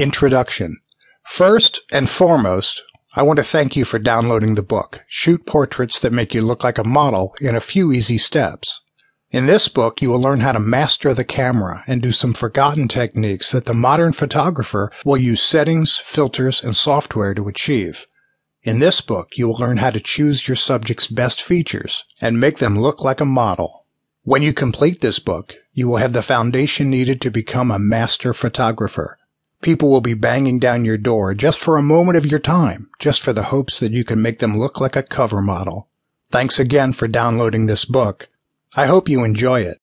Introduction First and foremost, I want to thank you for downloading the book, Shoot Portraits That Make You Look Like a Model in a Few Easy Steps. In this book, you will learn how to master the camera and do some forgotten techniques that the modern photographer will use settings, filters, and software to achieve. In this book, you will learn how to choose your subject's best features and make them look like a model. When you complete this book, you will have the foundation needed to become a master photographer. People will be banging down your door just for a moment of your time, just for the hopes that you can make them look like a cover model. Thanks again for downloading this book. I hope you enjoy it.